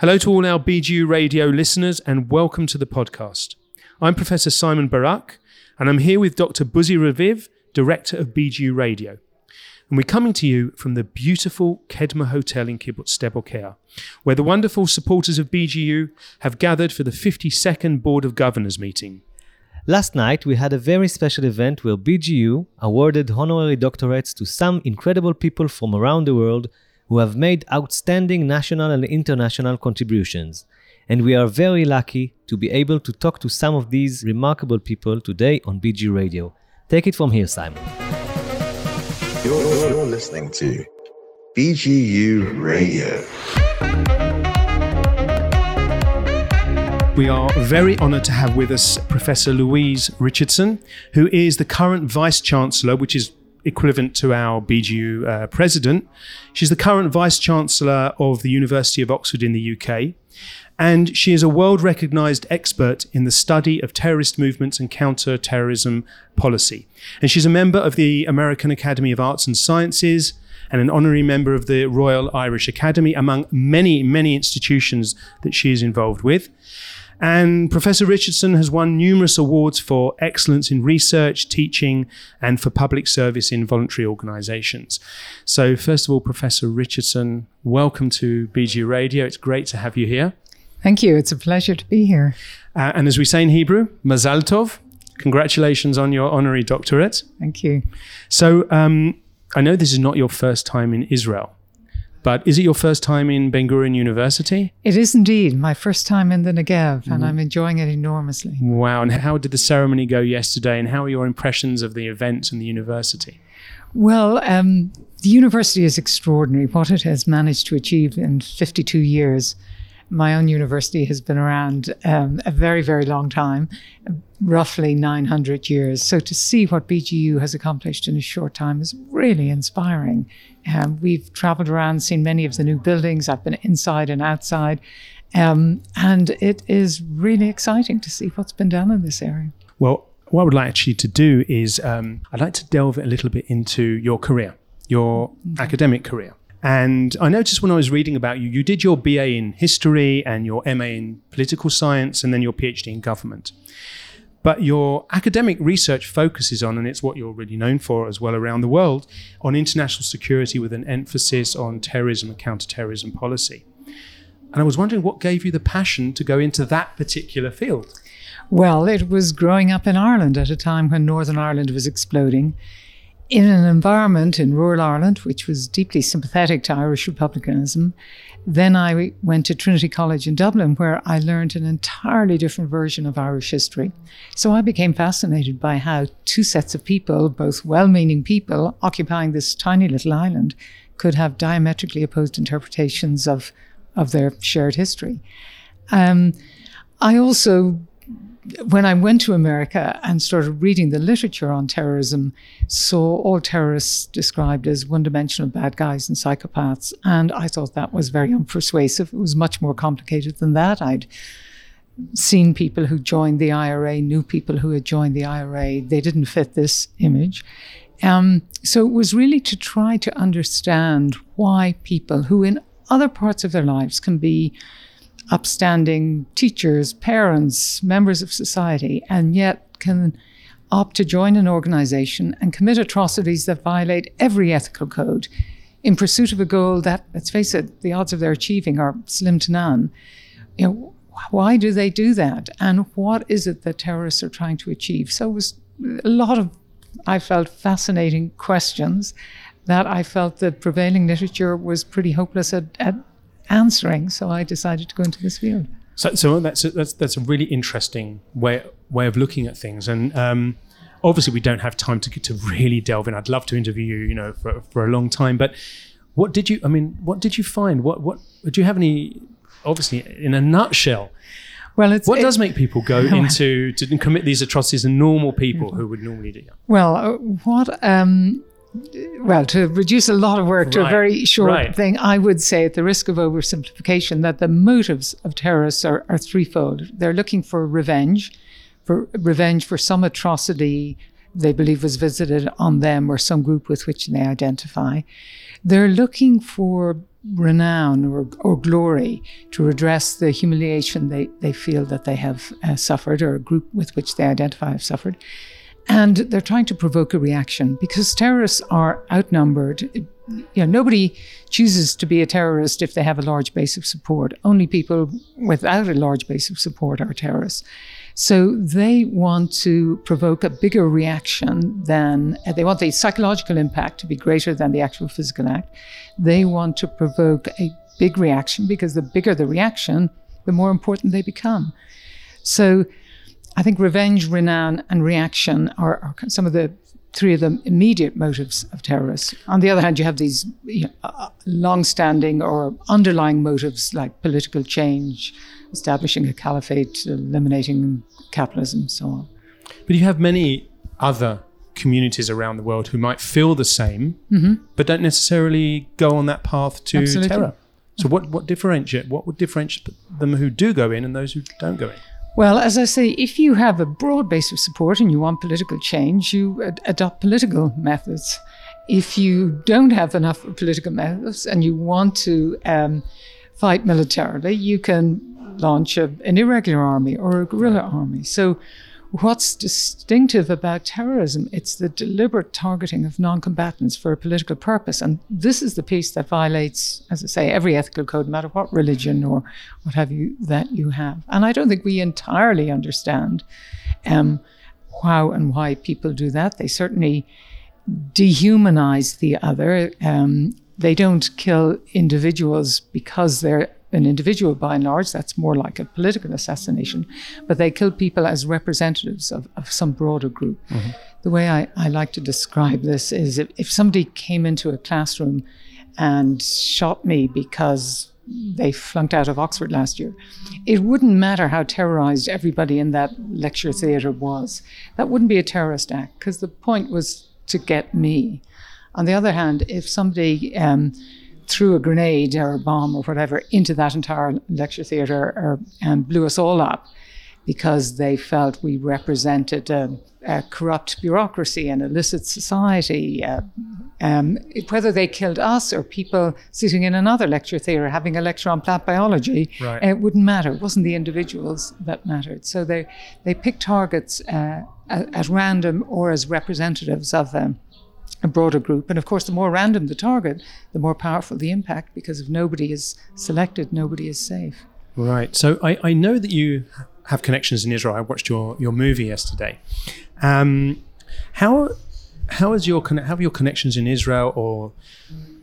Hello to all our BGU radio listeners and welcome to the podcast. I'm Professor Simon Barak and I'm here with Dr. Buzi Raviv, Director of BGU Radio. And we're coming to you from the beautiful Kedma Hotel in Kibbutz Sde Boker, where the wonderful supporters of BGU have gathered for the 52nd Board of Governors meeting. Last night, we had a very special event where BGU awarded honorary doctorates to some incredible people from around the world who have made outstanding national and international contributions. And we are very lucky to be able to talk to some of these remarkable people today on BG Radio. Take it from here, Simon. You're, you're listening to BGU Radio. We are very honoured to have with us Professor Louise Richardson, who is the current Vice Chancellor, which is equivalent to our BGU uh, president. She's the current vice chancellor of the University of Oxford in the UK. And she is a world recognized expert in the study of terrorist movements and counter-terrorism policy. And she's a member of the American Academy of Arts and Sciences and an honorary member of the Royal Irish Academy, among many, many institutions that she is involved with. And Professor Richardson has won numerous awards for excellence in research, teaching, and for public service in voluntary organizations. So, first of all, Professor Richardson, welcome to BG Radio. It's great to have you here. Thank you. It's a pleasure to be here. Uh, and as we say in Hebrew, Mazal Tov. Congratulations on your honorary doctorate. Thank you. So, um, I know this is not your first time in Israel. But is it your first time in Ben Gurion University? It is indeed my first time in the Negev, and mm. I'm enjoying it enormously. Wow. And how did the ceremony go yesterday, and how are your impressions of the event and the university? Well, um, the university is extraordinary. What it has managed to achieve in 52 years my own university has been around um, a very, very long time, roughly 900 years. So to see what BGU has accomplished in a short time is really inspiring. Um, we've traveled around, seen many of the new buildings. I've been inside and outside. Um, and it is really exciting to see what's been done in this area. Well, what I would like actually to do is um, I'd like to delve a little bit into your career, your okay. academic career. And I noticed when I was reading about you, you did your BA in history and your MA in political science and then your PhD in government. But your academic research focuses on, and it's what you're really known for as well around the world, on international security with an emphasis on terrorism and counterterrorism policy. And I was wondering what gave you the passion to go into that particular field? Well, it was growing up in Ireland at a time when Northern Ireland was exploding in an environment in rural Ireland, which was deeply sympathetic to Irish republicanism. Then I went to Trinity College in Dublin, where I learned an entirely different version of Irish history. So I became fascinated by how two sets of people, both well meaning people, occupying this tiny little island, could have diametrically opposed interpretations of, of their shared history. Um, I also when I went to America and started reading the literature on terrorism, saw all terrorists described as one dimensional bad guys and psychopaths. And I thought that was very unpersuasive. It was much more complicated than that. I'd seen people who joined the IRA, knew people who had joined the IRA. They didn't fit this image. Um, so it was really to try to understand why people who, in other parts of their lives, can be upstanding teachers, parents, members of society, and yet can opt to join an organization and commit atrocities that violate every ethical code in pursuit of a goal that, let's face it, the odds of their achieving are slim to none. You know, why do they do that? And what is it that terrorists are trying to achieve? So it was a lot of, I felt, fascinating questions that I felt the prevailing literature was pretty hopeless at, at answering. So I decided to go into this field. So, so that's a, that's that's a really interesting way way of looking at things, and um, obviously we don't have time to to really delve in. I'd love to interview you, you know, for for a long time. But what did you? I mean, what did you find? What what do you have any? Obviously, in a nutshell. Well, what it, does make people go into to commit these atrocities and normal people who would normally do? Well, uh, what um, well, to reduce a lot of work right. to a very short right. thing, I would say, at the risk of oversimplification, that the motives of terrorists are, are threefold. They're looking for revenge, for revenge for some atrocity they believe was visited on them or some group with which they identify. They're looking for renown or, or glory to redress the humiliation they, they feel that they have uh, suffered or a group with which they identify have suffered. And they're trying to provoke a reaction because terrorists are outnumbered. You know, nobody chooses to be a terrorist if they have a large base of support. Only people without a large base of support are terrorists. So they want to provoke a bigger reaction than uh, they want the psychological impact to be greater than the actual physical act. They want to provoke a big reaction because the bigger the reaction, the more important they become. So I think revenge, renown, and reaction are, are some of the three of the immediate motives of terrorists. On the other hand, you have these you know, uh, long-standing or underlying motives like political change, establishing a caliphate, eliminating capitalism, so on. But you have many other communities around the world who might feel the same, but don't necessarily go on that path to Absolutely. terror. So what what differentiate what would differentiate them who do go in and those who don't go in? Well, as I say, if you have a broad base of support and you want political change, you ad- adopt political methods. If you don't have enough political methods and you want to um, fight militarily, you can launch a, an irregular army or a guerrilla army. So, what's distinctive about terrorism? It's the deliberate targeting of non-combatants for a political purpose, and this is the piece that violates, as I say, every ethical code, no matter what religion or what have you that you have. And I don't think we entirely understand um, how and why people do that. They certainly dehumanize the other. Um, they don't kill individuals because they're an individual by and large. That's more like a political assassination. But they kill people as representatives of, of some broader group. The way I, I like to describe this is if, if somebody came into a classroom and shot me because they flunked out of Oxford last year. It wouldn't matter how terrorized everybody in that lecture theatre was. That wouldn't be a terrorist act because the point was to get me. On the other hand, if somebody um, threw a grenade or a bomb or whatever into that entire lecture theatre or, and blew us all up because they felt we represented a, a corrupt bureaucracy and illicit society, uh, um, whether they killed us or people sitting in another lecture theatre having a lecture on plant biology, Right. it wouldn't matter. It wasn't the individuals that mattered. So they they picked targets uh, at, at random or as representatives of them. A broader group, and of course, the more random the target, the more powerful the impact. Because if nobody is selected, nobody is safe. Right. So I, I know that you have connections in Israel. I watched your, your movie yesterday. Um, how how is your how have your connections in Israel or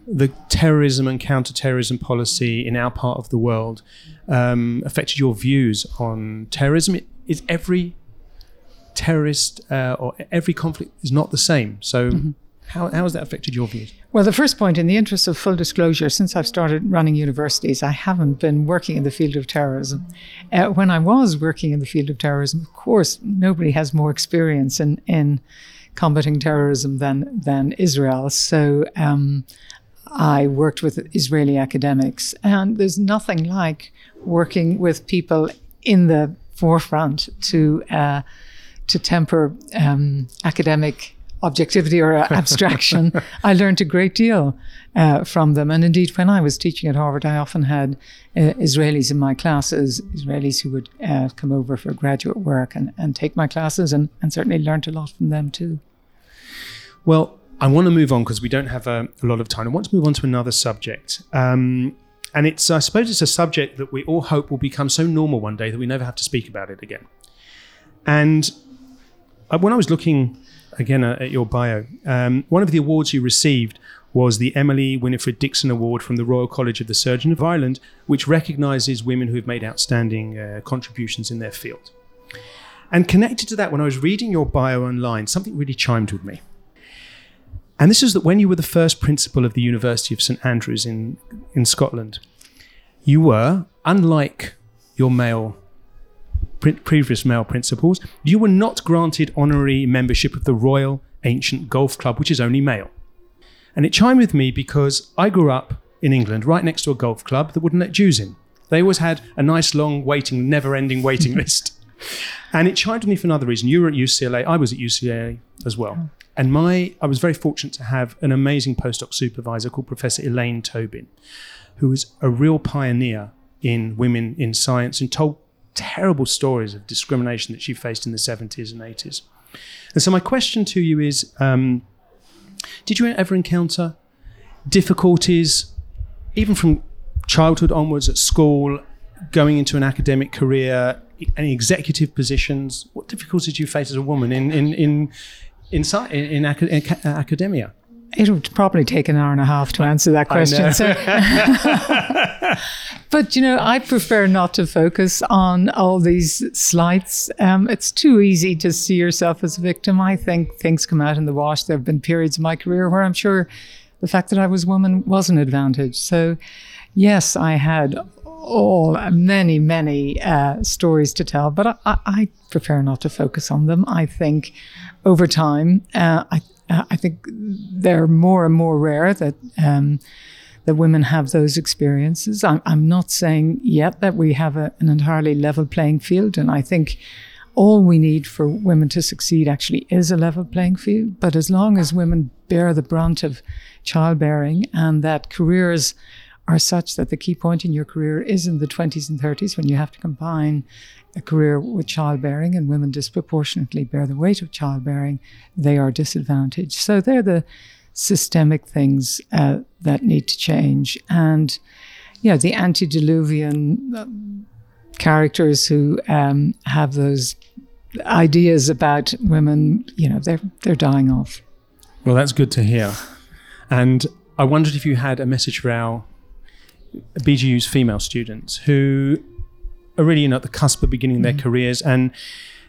the terrorism and counterterrorism policy in our part of the world um, affected your views on terrorism? Is every terrorist uh, or every conflict is not the same? So how, how has that affected your views? Well, the first point, in the interest of full disclosure, since I've started running universities, I haven't been working in the field of terrorism. Uh, when I was working in the field of terrorism, of course, nobody has more experience in, in combating terrorism than, than Israel. So um, I worked with Israeli academics, and there's nothing like working with people in the forefront to uh, to temper um, academic objectivity or abstraction. I learned a great deal uh, from them. And indeed, when I was teaching at Harvard, I often had uh, Israelis in my classes, Israelis who would uh, come over for graduate work and, and take my classes, and, and certainly learned a lot from them too. Well, I want to move on because we don't have a, a lot of time. I want to move on to another subject. Um, and it's, I suppose, it's a subject that we all hope will become so normal one day that we never have to speak about it again. And uh, when I was looking again uh, at your bio, um, one of the awards you received was the Emily Winifred Dixon Award from the Royal College of the Surgeon of Ireland, which recognises women who have made outstanding uh, contributions in their field. And connected to that, when I was reading your bio online, something really chimed with me. And this is that when you were the first principal of the University of St Andrews in, in Scotland, you were, unlike your male previous male principals, you were not granted honorary membership of the Royal Ancient Golf Club, which is only male. And it chimed with me because I grew up in England right next to a golf club that wouldn't let Jews in. They always had a nice long waiting, never ending waiting list. And it chimed with me for another reason. You were at UCLA, I was at UCLA as well. Mm. And my I was very fortunate to have an amazing postdoc supervisor called Professor Elaine Tobin, who was a real pioneer in women in science and told terrible stories of discrimination that she faced in the 70s and 80s. And so, my question to you is um, Did you ever encounter difficulties, even from childhood onwards at school, going into an academic career, any executive positions? What difficulties did you face as a woman in, in, in, in, in, in, in academia? It would probably take an hour and a half to answer that question. So. but you know, I prefer not to focus on all these slights. Um, it's too easy to see yourself as a victim. I think things come out in the wash. There have been periods in my career where I'm sure the fact that I was a woman was an advantage. So, yes, I had all many many uh, stories to tell, but I, I, prefer not to focus on them. I think over time, uh, I uh, I think they're more and more rare that um, that women have those experiences. I'm, I'm not saying yet that we have a, an entirely level playing field, and I think all we need for women to succeed actually is a level playing field. But as long as women bear the brunt of childbearing and that careers are such that the key point in your career is in the 20s and 30s when you have to combine a career with childbearing and women disproportionately bear the weight of childbearing, they are disadvantaged. So they're the systemic things uh, that need to change. And, you know, the antediluvian uh, characters who um, have those ideas about women, you know, they're, they're dying off. Well, that's good to hear. And I wondered if you had a message for our BGU's female students who are really you know, at the cusp of beginning their mm. careers and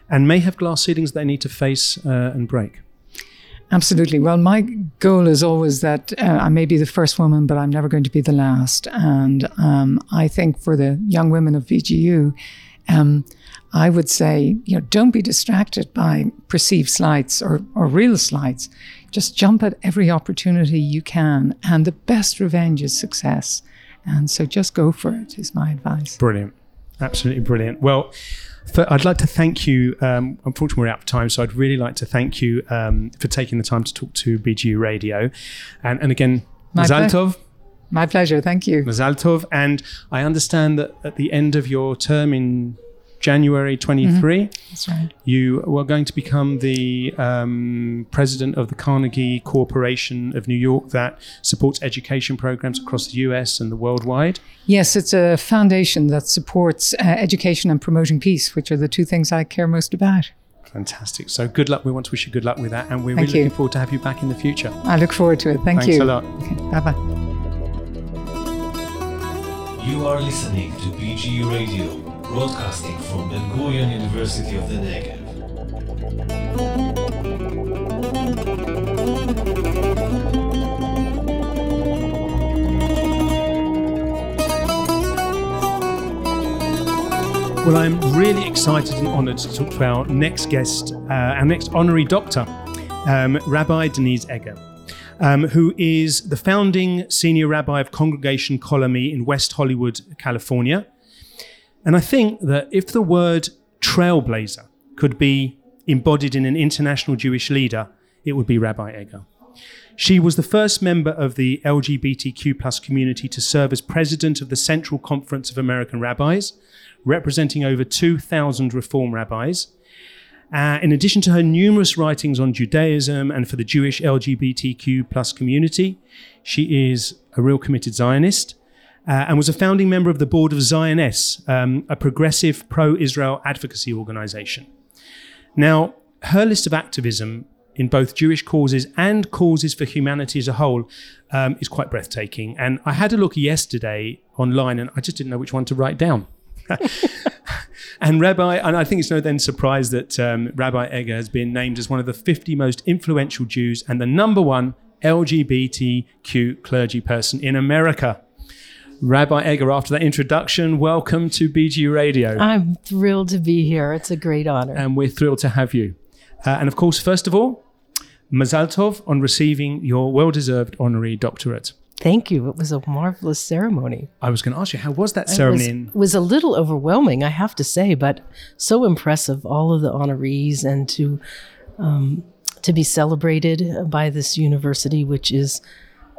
and may have glass ceilings they need to face uh, and break. Absolutely. Well, my goal is always that uh, I may be the first woman, but I'm never going to be the last. And um, I think for the young women of BGU, um, I would say, you know, don't be distracted by perceived slights or, or real slights. Just jump at every opportunity you can. And the best revenge is success. And so just go for it, is my advice. Brilliant. Absolutely brilliant. Well, for, I'd like to thank you. Um, unfortunately, we're out of time, so I'd really like to thank you um, for taking the time to talk to BGU Radio. And, and again, Mazaltov. My pleasure. Thank you. Mazaltov. And I understand that at the end of your term in January 23. Mm-hmm. That's right. You were going to become the um, president of the Carnegie Corporation of New York that supports education programs across the US and the worldwide. Yes, it's a foundation that supports uh, education and promoting peace, which are the two things I care most about. Fantastic. So good luck. We want to wish you good luck with that. And we're Thank really you. looking forward to have you back in the future. I look forward to it. Thank Thanks you. Thanks a lot. Okay, bye bye. You are listening to BGU Radio broadcasting from Ben Gurion University of the Negev. Well, I'm really excited and honoured to talk to our next guest, uh, our next honorary doctor, um, Rabbi Denise Eger. Um, who is the founding senior rabbi of Congregation Kol Ami in West Hollywood, California, and I think that if the word trailblazer could be embodied in an international Jewish leader, it would be Rabbi Eger. She was the first member of the LGBTQ plus community to serve as president of the Central Conference of American Rabbis, representing over 2,000 Reform rabbis. Uh, in addition to her numerous writings on Judaism and for the Jewish LGBTQ plus community, she is a real committed Zionist uh, and was a founding member of the board of Zioness, um, a progressive pro Israel advocacy organization. Now, her list of activism in both Jewish causes and causes for humanity as a whole um, is quite breathtaking. And I had a look yesterday online and I just didn't know which one to write down. and Rabbi, and I think it's no then surprise that um, Rabbi Eger has been named as one of the 50 most influential Jews and the number one LGBTQ clergy person in America. Rabbi Eger, after that introduction, welcome to BG Radio. I'm thrilled to be here. It's a great honor. And we're thrilled to have you. Uh, and of course, first of all, Mazal Tov on receiving your well deserved honorary doctorate. Thank you. It was a marvelous ceremony. I was going to ask you, how was that ceremony? It was, was, a little overwhelming, I have to say, but so impressive. All of the honorees and to um, to be celebrated by this university, which is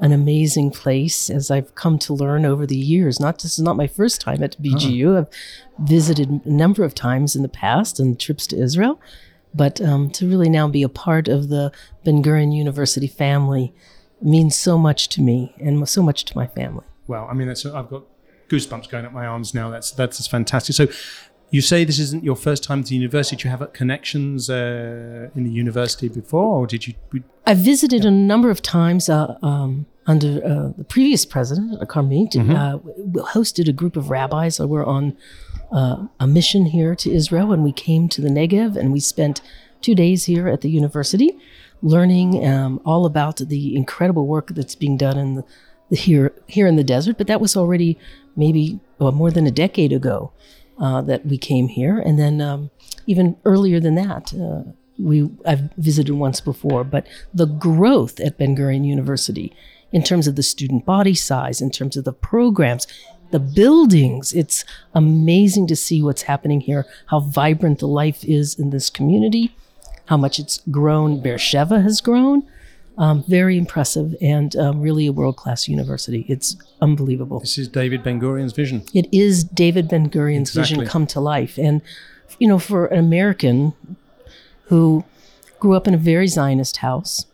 an amazing place, as I've come to learn over the years. Not this is not my first time at BGU. I've visited a number of times in the past and trips to Israel, but um, to really now be a part of the Ben Gurion University family means so much to me and so much to my family. Well, I mean, that's I've got goosebumps going up my arms now. That's that's fantastic. So, you say this isn't your first time to the university. Do you have connections uh, in the university before, or did you? I visited a number of times uh, um, under uh, the previous president, uh, w- hosted a group of rabbis. that were on uh, a mission here to Israel, and we came to the Negev, and we spent two days here at the university, learning um, all about the incredible work that's being done in the, the here here in the desert. But that was already maybe well, more than a decade ago uh, that we came here, and then um, even earlier than that. Uh, we I've visited once before, but the growth at Ben Gurion University in terms of the student body size, in terms of the programs, the buildings, it's amazing to see what's happening here, how vibrant the life is in this community, how much it's grown. Beersheba has grown. Um, very impressive and um, really a world class university. It's unbelievable. This is David Ben Gurion's vision. It is David Ben Gurion's Exactly. vision come to life. And, you know, for an American who grew up in a very Zionist house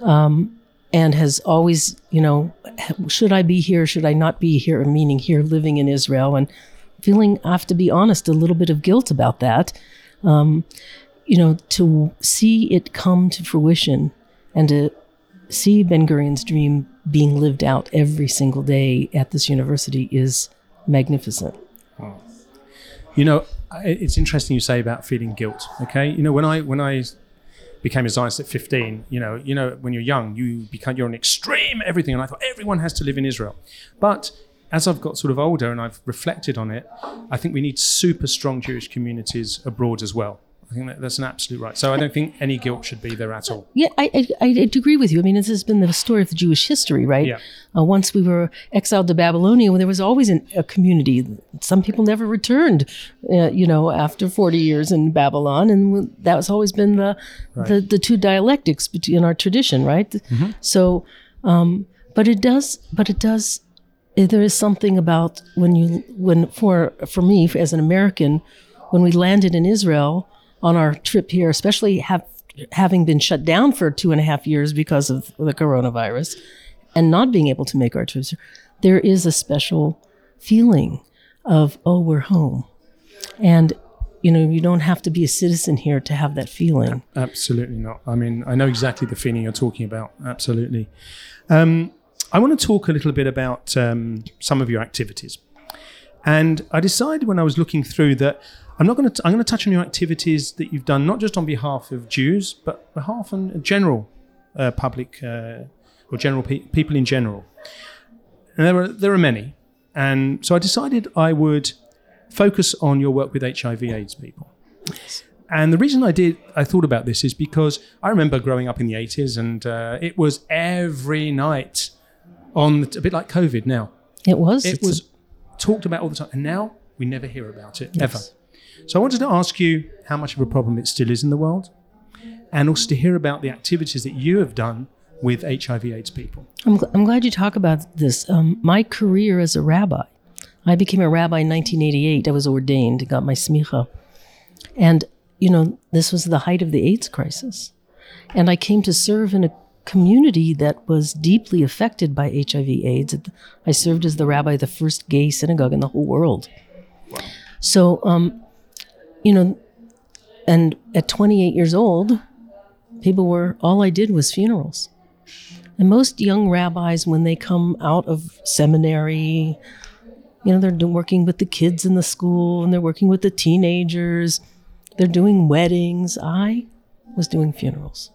um, and has always, you know, should I be here? Should I not be here? Meaning here living in Israel and feeling, I have to be honest, a little bit of guilt about that. Um, you know, to see it come to fruition and to see Ben Gurion's dream being lived out every single day at this university is magnificent. You know, it's interesting you say about feeling guilt. Okay, you know when I when I became a Zionist at 15, you know, you know when you're young, you become you're an extreme everything, and I thought everyone has to live in Israel. But as I've got sort of older and I've reflected on it, I think we need super strong Jewish communities abroad as well. I think that, that's an absolute right. So I don't think any guilt should be there at all. Yeah, I, I, I agree with you. I mean, this has been the story of the Jewish history, right? Yeah. Uh, once we were exiled to Babylonia, well, there was always an, a community. Some people never returned, uh, you know, after 40 years in Babylon. And that was always been the, the, the two dialectics in our tradition, right? So, um, but it does, but it does, eh, there is something about when you, when for, for me, as an American, when we landed in Israel on our trip here, especially have, having been shut down for two and a half years because of the coronavirus and not being able to make our trips, there is a special feeling of, oh, we're home. And, you know, you don't have to be a citizen here to have that feeling. Absolutely not. I mean, I know exactly the feeling you're talking about. Absolutely. Um, I want to talk a little bit about um, some of your activities. And I decided when I was looking through that I'm not going to. I'm going to touch on your activities that you've done, not just on behalf of Jews, but behalf on general uh, public uh, or general pe- people in general. And there are there are many, and so I decided I would focus on your work with HIV/AIDS people. And the reason I did, I thought about this is because I remember growing up in the 80s and uh, it was every night on, the, a bit like COVID now. It was. It It's a- was talked about all the time. And now we never hear about it, ever. So I wanted to ask you how much of a problem it still is in the world and also to hear about the activities that you have done with HIV AIDS people. I'm, gl- I'm glad you talk about this. Um, my career as a rabbi, I became a rabbi in 1988. I was ordained, got my smicha. And, you know, this was the height of the AIDS crisis. And I came to serve in a community that was deeply affected by HIV AIDS. I served as the rabbi of the first gay synagogue in the whole world. So, um, you know, and at 28 years old, people were, all I did was funerals. And most young rabbis, when they come out of seminary, you know, they're working with the kids in the school and they're working with the teenagers, they're doing weddings. I was doing funerals.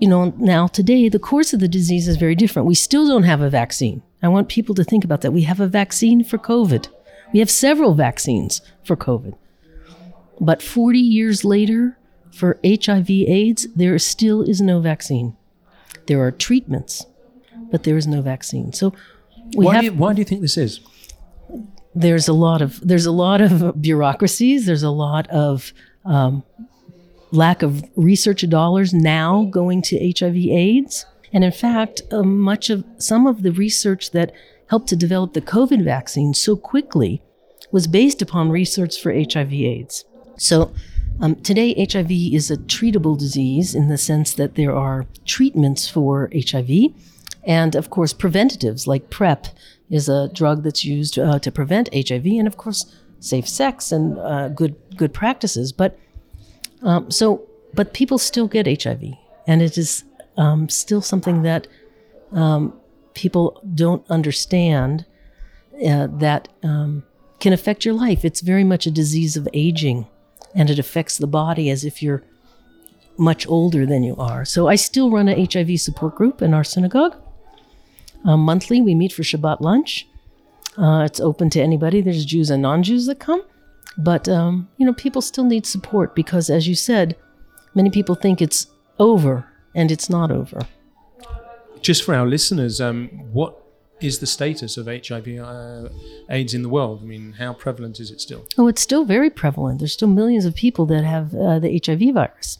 You know, now today, the course of the disease is very different. We still don't have a vaccine. I want people to think about that. We have a vaccine for COVID, we have several vaccines for COVID. But 40 years later, for HIV AIDS, there still is no vaccine. There are treatments, but there is no vaccine. So we Why have do, you, why do you think this is? there's a lot of there's a lot of bureaucracies. There's a lot of um, lack of research dollars now going to HIV/AIDS And in fact, uh, much of some of the research that helped to develop the COVID vaccine so quickly was based upon research for HIV/AIDS. So um, today, HIV is a treatable disease in the sense that there are treatments for HIV, and of course, preventatives like PrEP is a drug that's used uh, to prevent HIV, and of course, safe sex and uh, good good practices. But um, so, but people still get HIV, and it is um, still something that um, people don't understand uh, that um, can affect your life. It's very much a disease of aging, and it affects the body as if you're much older than you are. So I still run a HIV support group in our synagogue. Um, monthly, we meet for Shabbat lunch. Uh, it's open to anybody. There's Jews and non-Jews that come, but um, you know, people still need support because, as you said, many people think it's over, and it's not over. Just for our listeners, um, what is the status of HIV uh, AIDS in the world? I mean, how prevalent is it still? Oh, it's still very prevalent. There's still millions of people that have uh, the HIV virus.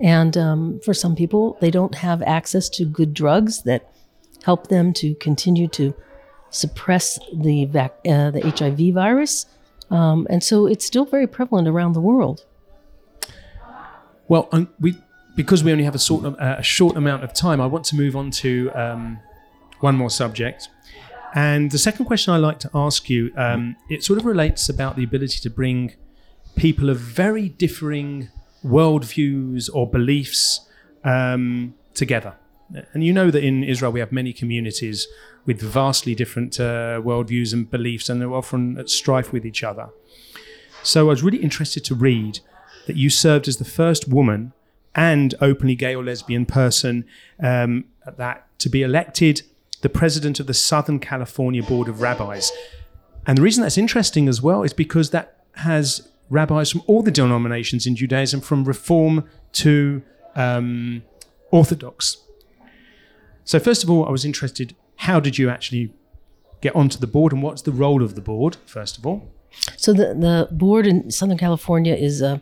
And um, for some people, they don't have access to good drugs that help them to continue to suppress the, vac- uh, the HIV virus. Um, and so it's still very prevalent around the world. Well, um, we because we only have a, sort of, uh, a short amount of time, I want to move on to um, one more subject. And the second question I like to ask you, um, it sort of relates about the ability to bring people of very differing worldviews or beliefs um, together. And you know that in Israel we have many communities with vastly different uh, worldviews and beliefs, and they're often at strife with each other. So I was really interested to read that you served as the first woman and openly gay or lesbian person um, that to be elected the president of the Southern California Board of Rabbis. And the reason that's interesting as well is because that has rabbis from all the denominations in Judaism, from Reform to um, Orthodox. So, first of all, I was interested how did you actually get onto the board and what's the role of the board, first of all? So, the, the board in Southern California is uh,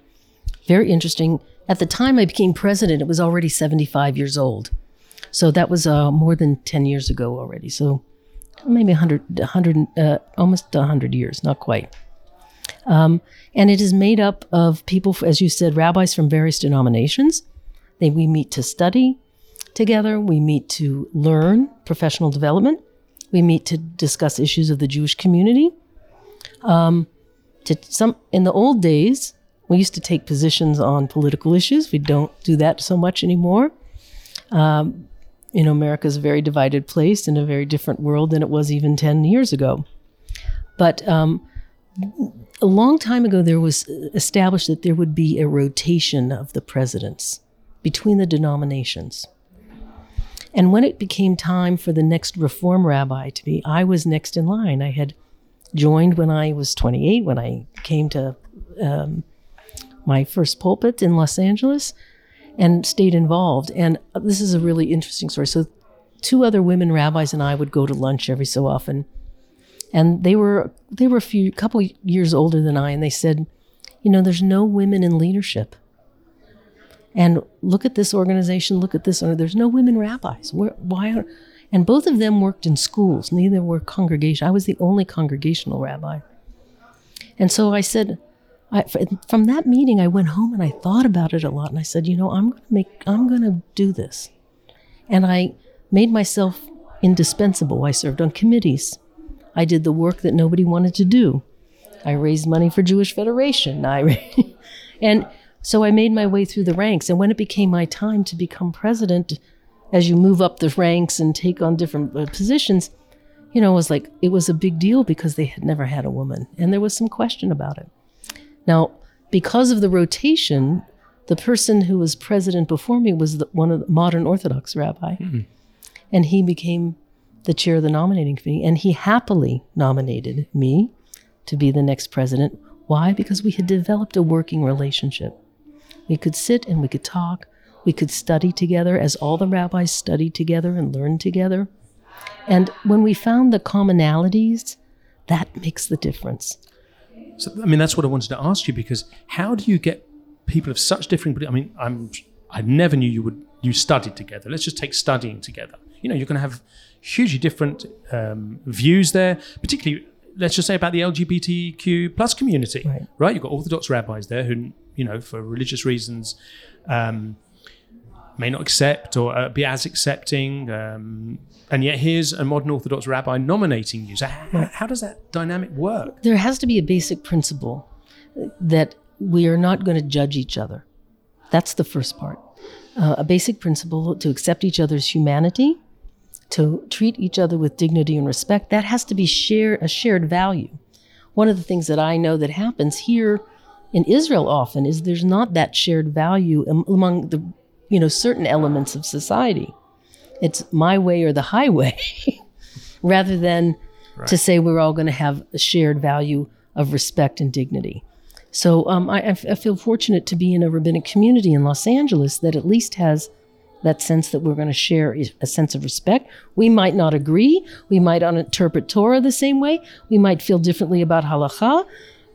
very interesting. At the time I became president, it was already 75 years old. So that was uh, more than 10 years ago already. So maybe 100, 100 uh, almost 100 years, not quite. Um, and it is made up of people, as you said, rabbis from various denominations. They, we meet to study together, we meet to learn professional development, we meet to discuss issues of the Jewish community. Um, to some in the old days, we used to take positions on political issues. We don't do that so much anymore. Um, you know, America's a very divided place in a very different world than it was even 10 years ago. But um, a long time ago, there was established that there would be a rotation of the presidents between the denominations. And when it became time for the next reform rabbi to be, I was next in line. I had joined when I was 28, when I came to um, my first pulpit in Los Angeles and stayed involved. And uh, this is a really interesting story. So, two other women rabbis and I would go to lunch every so often, and they were they were a few couple years older than I, and they said, you know, there's no women in leadership. And look at this organization. Look at this. There's no women rabbis. Where, why are? And both of them worked in schools. Neither were congregation. I was the only congregational rabbi. And so I said, I, from that meeting, I went home and I thought about it a lot, and I said, you know, I'm going to make, I'm going to do this, and I made myself indispensable. I served on committees. I did the work that nobody wanted to do. I raised money for Jewish Federation. I, and so I made my way through the ranks. And when it became my time to become president, as you move up the ranks and take on different uh, positions, you know, it was like it was a big deal because they had never had a woman, and there was some question about it. Now, because of the rotation, the person who was president before me was the, one of the modern Orthodox rabbi, mm-hmm. and he became the chair of the nominating committee, and he happily nominated me to be the next president. Why? Because we had developed a working relationship. We could sit and we could talk. We could study together as all the rabbis studied together and learned together. And when we found the commonalities, that makes the difference. So, I mean, that's what I wanted to ask you because how do you get people of such different? I mean, I'm I never knew you would you studied together. Let's just take studying together. You know, you're going to have hugely different um, views there, particularly. Let's just say about the LGBTQ plus community, Right. right? You've got Orthodox rabbis there who, you know, for religious reasons, um, may not accept or uh, be as accepting. Um, and yet here's a modern Orthodox rabbi nominating you. So how, how does that dynamic work? There has to be a basic principle that we are not going to judge each other. That's the first part. Uh, a basic principle to accept each other's humanity, to treat each other with dignity and respect. That has to be share, a shared value. One of the things that I know that happens here in Israel often is there's not that shared value among the you know certain elements of society. It's my way or the highway, rather than to say we're all going to have a shared value of respect and dignity. So um, I, I feel fortunate to be in a rabbinic community in Los Angeles that at least has that sense that we're going to share a sense of respect. We might not agree. We might not interpret Torah the same way. We might feel differently about halacha.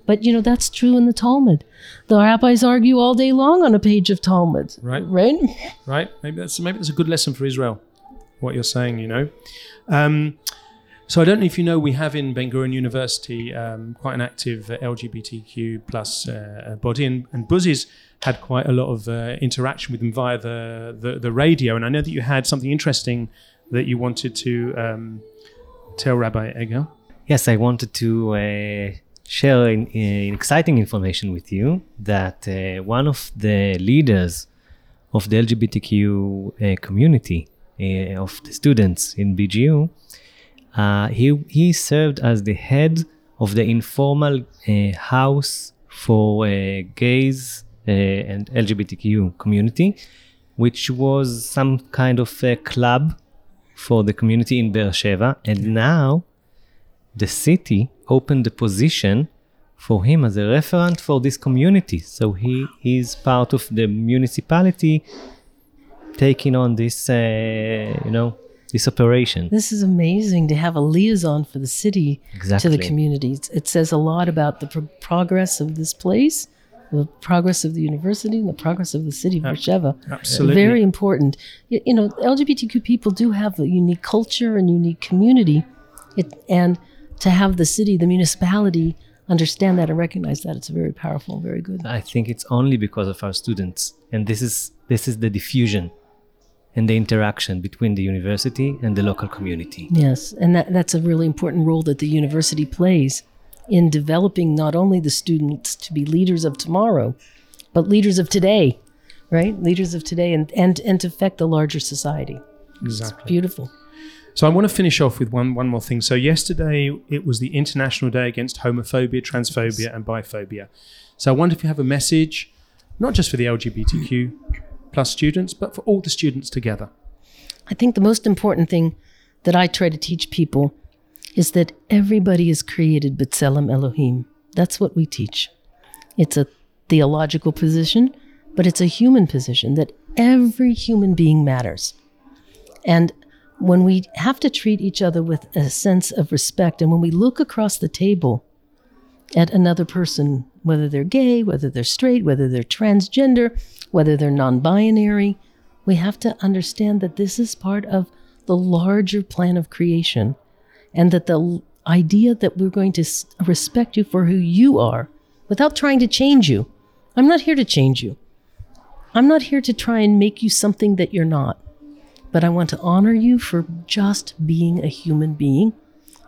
But, you know, that's true in the Talmud. The rabbis argue all day long on a page of Talmud. Right. Right? right? Maybe that's maybe that's a good lesson for Israel. What you're saying, you know. Um, so I don't know if you know, we have in Ben Gurion University um, quite an active uh, LGBTQ plus uh, body, and, and Buzi's had quite a lot of uh, interaction with them via the, the the radio. And I know that you had something interesting that you wanted to um, tell Rabbi Eger. Yes, I wanted to uh, share in, in exciting information with you that uh, one of the leaders of the LGBTQ uh, community uh, of the students in BGU, uh, he he served as the head of the informal uh, house for uh, gays uh, and LGBTQ community, which was some kind of a club for the community in Beersheba, and now the city opened a position for him as a referent for this community. So he is part of the municipality taking on this, uh, you know, this operation. This is amazing to have a liaison for the city to the communities. It says a lot about the pro- progress of this place, the progress of the university, and the progress of the city of Beersheba. absolutely. Very important. Y- You know, LGBTQ people do have a unique culture and unique community. It, and to have the city, the municipality, understand that and recognize that, it's very powerful, very good. I think it's only because of our students, and this is this is the diffusion and the interaction between the university and the local community. Yes, and that, that's a really important role that the university plays in developing not only the students to be leaders of tomorrow, but leaders of today, right? Leaders of today and, and, and to affect the larger society. Exactly. Beautiful. So I want to finish off with one one more thing. So yesterday it was the International Day Against Homophobia, Transphobia, and Biphobia. So I wonder if you have a message, not just for the LGBTQ plus students, but for all the students together. I think the most important thing that I try to teach people is that everybody is created b'tselem Elohim. That's what we teach. It's a theological position, but it's a human position that every human being matters. And when we have to treat each other with a sense of respect, and when we look across the table at another person, whether they're gay, whether they're straight, whether they're transgender, whether they're non binary, we have to understand that this is part of the larger plan of creation and that the idea that we're going to respect you for who you are without trying to change you. I'm not here to change you. I'm not here to try and make you something that you're not. But I want to honor you for just being a human being.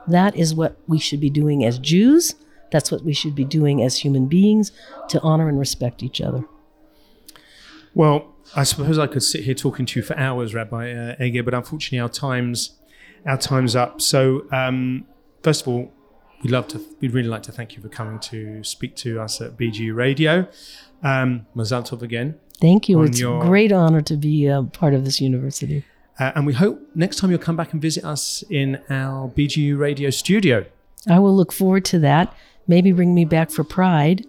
That is what we should be doing as Jews. That's what we should be doing as human beings to honor and respect each other. Well, I suppose I could sit here talking to you for hours, Rabbi uh, Eger, but unfortunately our times our time's up. So um, first of all, we'd love to we'd really like to thank you for coming to speak to us at BGU Radio. Um, Mazal Tov again. Thank you. It's your- a great honor to be a part of this university. Uh, and we hope next time you'll come back and visit us in our BGU Radio studio. I will look forward to that. Maybe bring me back for Pride,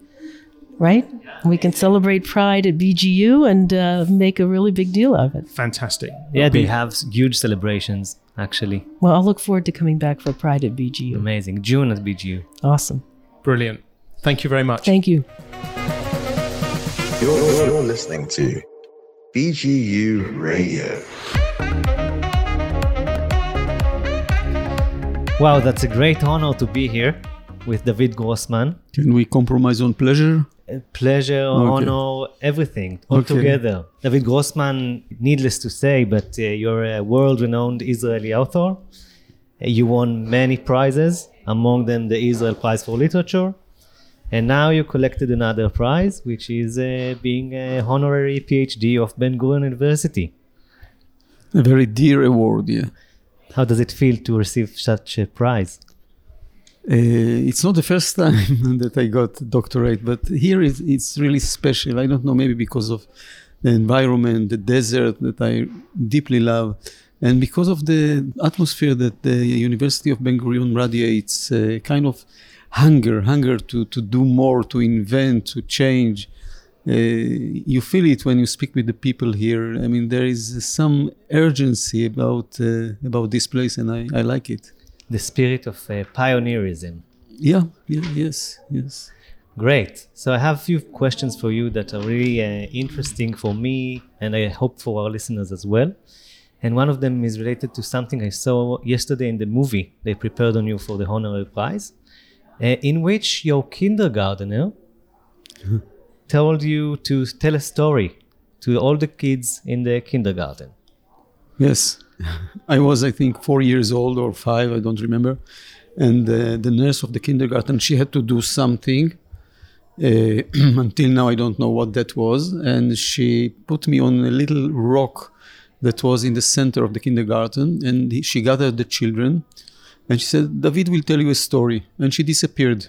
right? We can celebrate Pride at BGU and uh, make a really big deal of it. Fantastic. Yeah, It'll be they have huge celebrations, actually. Well, I'll look forward to coming back for Pride at BGU. Amazing. June at BGU. Awesome. brilliant. Thank you very much. Thank you. You're, you're listening to BGU Radio. Wow, that's a great honor to be here with David Grossman. Can we compromise on pleasure? A pleasure, honor, everything all Okay. together. David Grossman, needless to say, but uh, you're a world renowned Israeli author. Uh, You won many prizes, among them the Israel Prize for Literature. And now you collected another prize, which is uh, being a honorary PhD of Ben Gurion University. A very dear award, yeah. How does it feel to receive such a prize? Uh, it's not the first time that I got doctorate, but here it's, it's really special. I don't know, maybe because of the environment, the desert that I deeply love, and because of the atmosphere that the University of Ben Gurion radiates, uh, kind of hunger, hunger to, to do more, to invent, to change. Uh, you feel it when you speak with the people here. I mean, there is some urgency about uh, about this place, and I, I like it. The spirit of uh, pioneerism. Yeah, yeah, yes, yes. Great. So I have a few questions for you that are really uh, interesting for me and I hope for our listeners as well. And one of them is related to something I saw yesterday in the movie they prepared on you for the honorary prize, uh, in which your kindergartner told you to tell a story to all the kids in the kindergarten. Yes, I was, I think, four years old or five, I don't remember. And uh, the nurse of the kindergarten, she had to do something. Uh, until now, I don't know what that was. And she put me on a little rock that was in the center of the kindergarten. And he- she gathered the children. And she said, David will tell you a story. And she disappeared.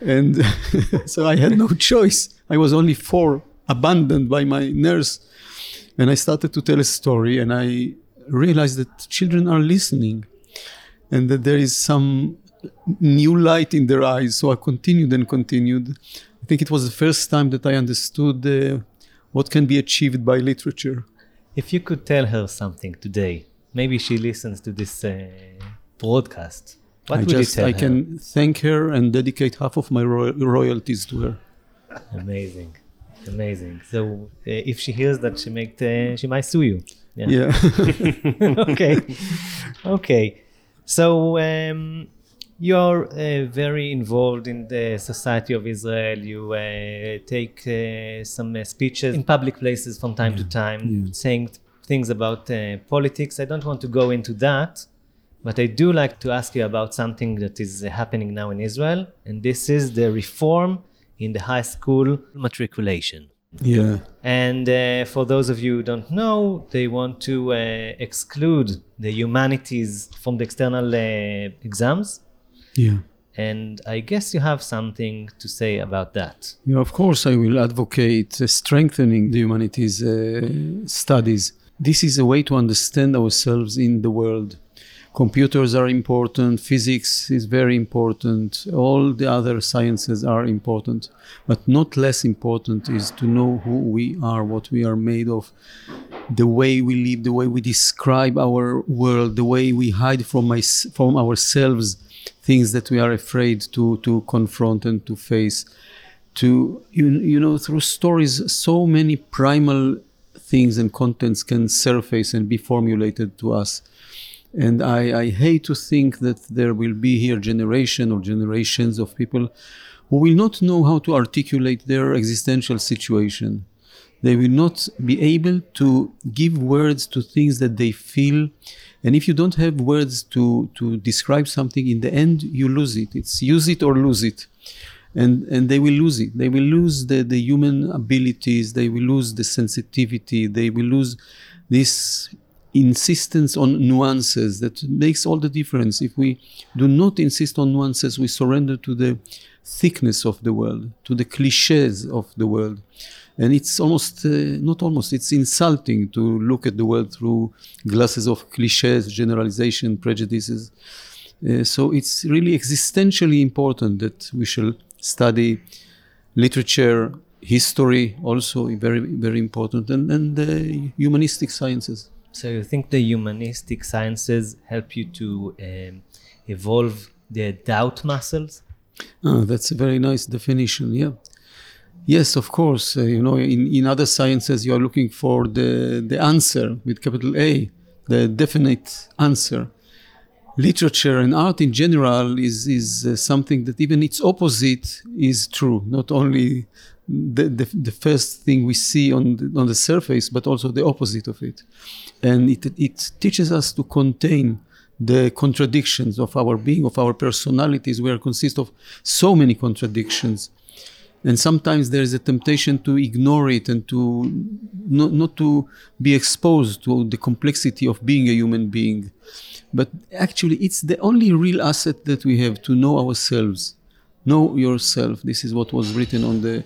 And so I had no choice. I was only four, abandoned by my nurse. And I started to tell a story, and I realized that children are listening and that there is some new light in their eyes. So I continued and continued. I think it was the first time that I understood uh, what can be achieved by literature. If you could tell her something today, maybe she listens to this uh, broadcast. What I would just you tell I her? can thank her and dedicate half of my roy- royalties to her. Amazing, amazing. So uh, if she hears that, she might uh, she might sue you. Yeah. okay, okay. So um, you're uh, very involved in the Society of Israel. You uh, take uh, some uh, speeches in public places from time to time, saying things about uh, politics. I don't want to go into that. But I do like to ask you about something that is happening now in Israel, and this is the reform in the high school matriculation. yeah. And uh, for those of you who don't know, they want to uh, exclude the humanities from the external uh, exams. Yeah. And I guess you have something to say about that. Yeah, of course, I will advocate uh, strengthening the humanities uh, studies. This is a way to understand ourselves in the world. Computers are important, physics is very important, all the other sciences are important, but not less important is to know who we are, what we are made of, the way we live, the way we describe our world, the way we hide from, my, from ourselves things that we are afraid to, to confront and to face. To you, you know through stories so many primal things and contents can surface and be formulated to us and I, I hate to think that there will be here generation or generations of people who will not know how to articulate their existential situation. They will not be able to give words to things that they feel. And if you don't have words to to describe something in the end you lose it. It's use it or lose it. And and they will lose it. They will lose the the human abilities. They will lose the sensitivity. They will lose this insistence on nuances that makes all the difference. If we do not insist on nuances we surrender to the thickness of the world to the cliches of the world. And it's almost uh, not almost it's insulting to look at the world through glasses of cliches generalization prejudices. Uh, so it's really existentially important that we shall study literature history also very very important and and the humanistic sciences So you think the humanistic sciences help you to um, evolve the doubt muscles? Ah, that's a very nice definition. Yeah, Yes, of course. Uh, you know, in, in other sciences, you are looking for the, the answer with capital A, the definite answer. Literature and art in general is, is uh, something that even its opposite is true. Not only the, the, the first thing we see on the, on the surface, but also the opposite of it. And it, it teaches us to contain the contradictions of our being, of our personalities. We are consist of so many contradictions and sometimes there is a temptation to ignore it and to not, not to be exposed to the complexity of being a human being but actually it's the only real asset that we have to know ourselves know yourself this is what was written on the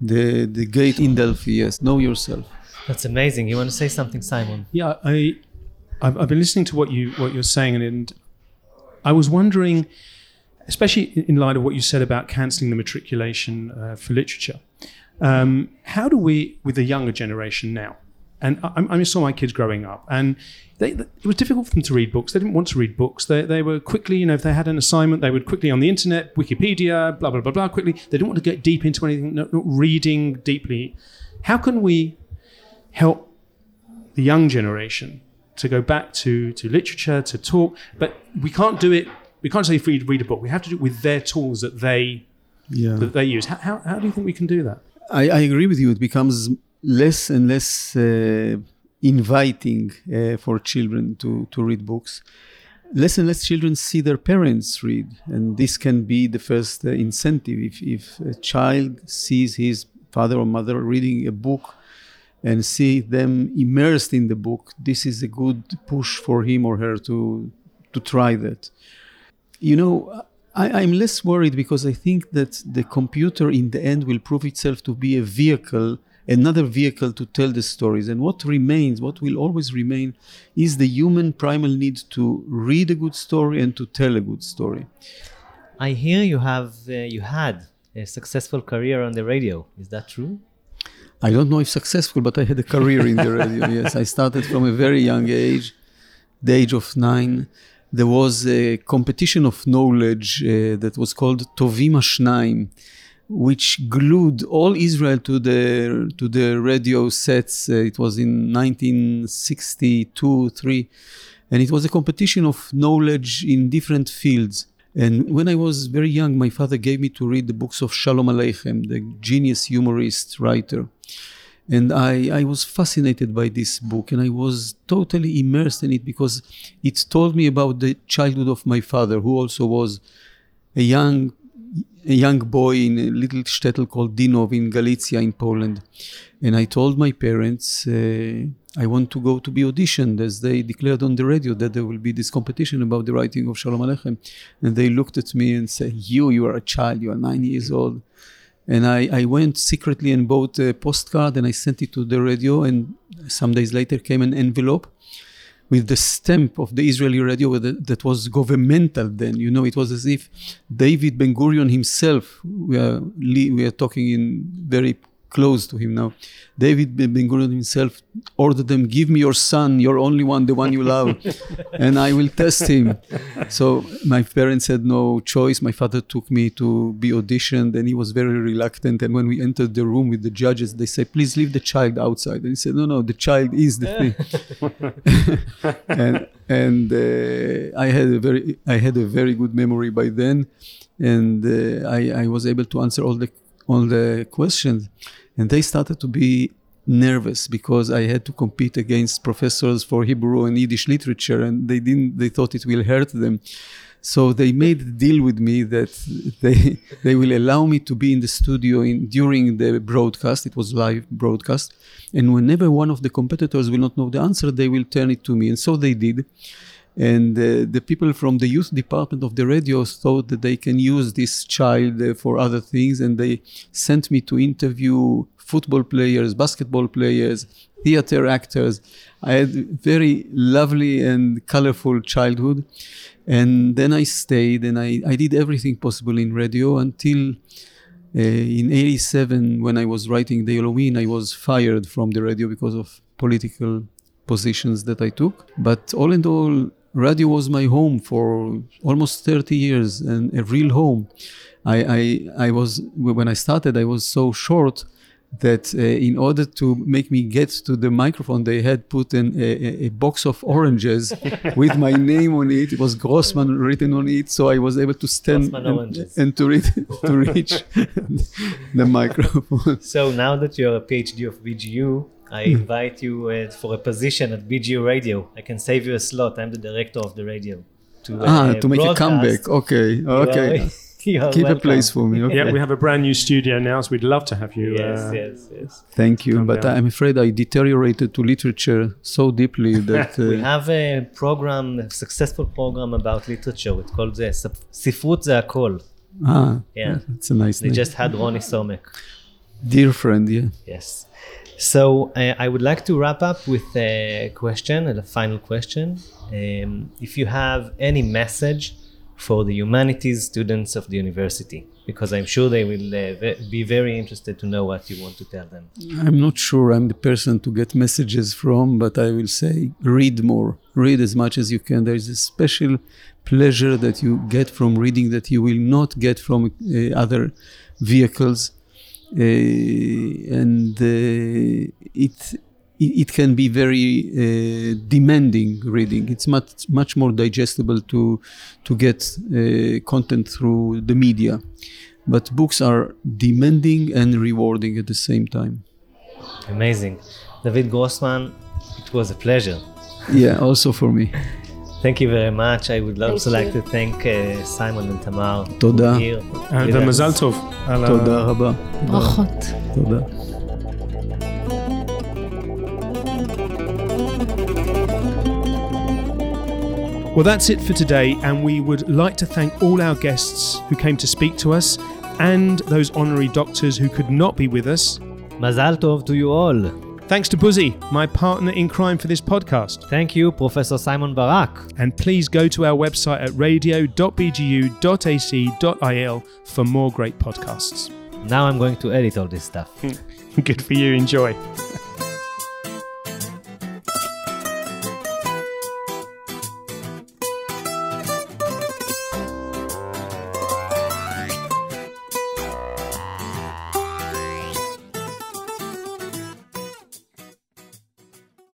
the the gate in delphi yes know yourself That's amazing. You want to say something, Simon? Yeah, I, I've, I've been listening to what you what you're saying, and, and I was wondering, especially in- in light of what you said about cancelling the matriculation uh, for literature, um, how do we, with the younger generation now, and I, I saw my kids growing up, and they, it was difficult for them to read books. They didn't want to read books. They, they were quickly, you know, if they had an assignment, they would quickly on the internet, Wikipedia, blah blah blah blah. Quickly, they didn't want to get deep into anything, not, not reading deeply. How can we help the young generation to go back to, to literature, to talk. But we can't do it. We can't say read, read a book. We have to do it with their tools that they yeah that they use. How, how, how do you think we can do that? I, I agree with you. It becomes less and less uh, inviting uh, for children to, to read books. Less and less children see their parents read, and this can be the first uh, incentive. If, if a child sees his father or mother reading a book and see them immersed in the book, this is a good push for him or her to, to try that. You know, I, I'm less worried because I think that the computer in the end will prove itself to be a vehicle, another vehicle to tell the stories. And what remains, what will always remain, is the human primal need to read a good story and to tell a good story. I hear you have uh, you had a successful career on the radio. Is that true? I don't know if successful, but I had a career in the radio. yes, I started from a very young age, the age of nine. There was a competition of knowledge uh, that was called Tovim Ashnaim, which glued all Israel to the to the radio sets. Uh, it was in 1962, three, and it was a competition of knowledge in different fields. And when I was very young, my father gave me to read the books of Shalom Aleichem, the genius humorist writer. And I, I was fascinated by this book and I was totally immersed in it because it told me about the childhood of my father, who also was a young a young boy in a little shtetl called Dinov in Galicia in Poland. And I told my parents, uh, I want to go to be auditioned as they declared on the radio that there will be this competition about the writing of Shalom Aleichem. And they looked at me and said, You, you are a child, you are nine years old. And I, I went secretly and bought a postcard and I sent it to the radio. And some days later came an envelope with the stamp of the Israeli radio that, was governmental then. You know, it was as if David Ben Gurion himself, we are, we are talking in very close to him now. David Ben Gurion himself ordered them, Give me your son, your only one, the one you love, and I will test him. So my parents had no choice. My father took me to be auditioned, and he was very reluctant. And when we entered the room with the judges, they said, Please leave the child outside. And he said, No, no, the child is the thing. and and uh, I had a very I had a very good memory by then, and uh, I, I was able to answer all the all the questions, and they started to be nervous because I had to compete against professors for Hebrew and Yiddish literature, and they didn't. They thought it will hurt them. So they made a deal with me that they they will allow me to be in the studio in, during the broadcast. It was live broadcast, and whenever one of the competitors will not know the answer, they will turn it to me, and so they did. And uh, the people from the youth department of the radio thought that they can use this child uh, for other things, and they sent me to interview football players, basketball players, theater actors. I had very lovely and colorful childhood. And then I stayed and I, I did everything possible in radio until uh, in 87, when I was writing the Yellow Wind, I was fired from the radio because of political positions that I took. But all in all, radio was my home for almost 30 years and a real home. I, I, I was, when I started, I was so short that uh, in order to make me get to the microphone, they had put in a, a- box of oranges with my name on it. It was Grossman written on it, so I was able to stand and, and to read to reach the microphone. So now that you're a PhD of BGU, I invite you uh, for a position at BG Radio. I can save you a slot. I'm the director of the radio. To, ah, uh, ah, to make broadcast. a comeback. Okay, okay. Are, Keep welcome. a place for me. Okay. Yeah, we have a brand new studio now, so we'd love to have you. Yes, uh, yes, yes. Thank you, but down. I'm afraid I deteriorated to literature so deeply that uh, we have a program, a successful program about literature. It's called the Sifrut Zakol. Ah, yeah, it's a nice. They name. just had Ronny Someck. Dear friend, yeah. Yes. So uh, I would like to wrap up with a question, a final question. Um, if you have any message for the humanities students of the university, because I'm sure they will uh, be very interested to know what you want to tell them. I'm not sure I'm the person to get messages from, but I will say read more. Read as much as you can. There is a special pleasure that you get from reading that you will not get from uh, other vehicles. Uh, and uh, it, it it can be very uh, demanding reading. It's much much more digestible to to get uh, content through the media, but books are demanding and rewarding at the same time. Amazing. David Grossman, it was a pleasure. Yeah, also for me. Thank you very much. I would also Thank like you. to thank uh, Simon and Tamar. who תודה. were here uh, with us. ומזל טוב. על ה- תודה רבה. ברכות. תודה. Well, that's it for today, and we would like to thank all our guests who came to speak to us and those honorary doctors who could not be with us. Mazal tov to you all. Thanks to Buzi, my partner in crime for this podcast. Thank you, Professor Simon Barak. And please go to our website at radio.bgu.ac.il for more great podcasts. Now I'm going to edit all this stuff. Good for you. Enjoy.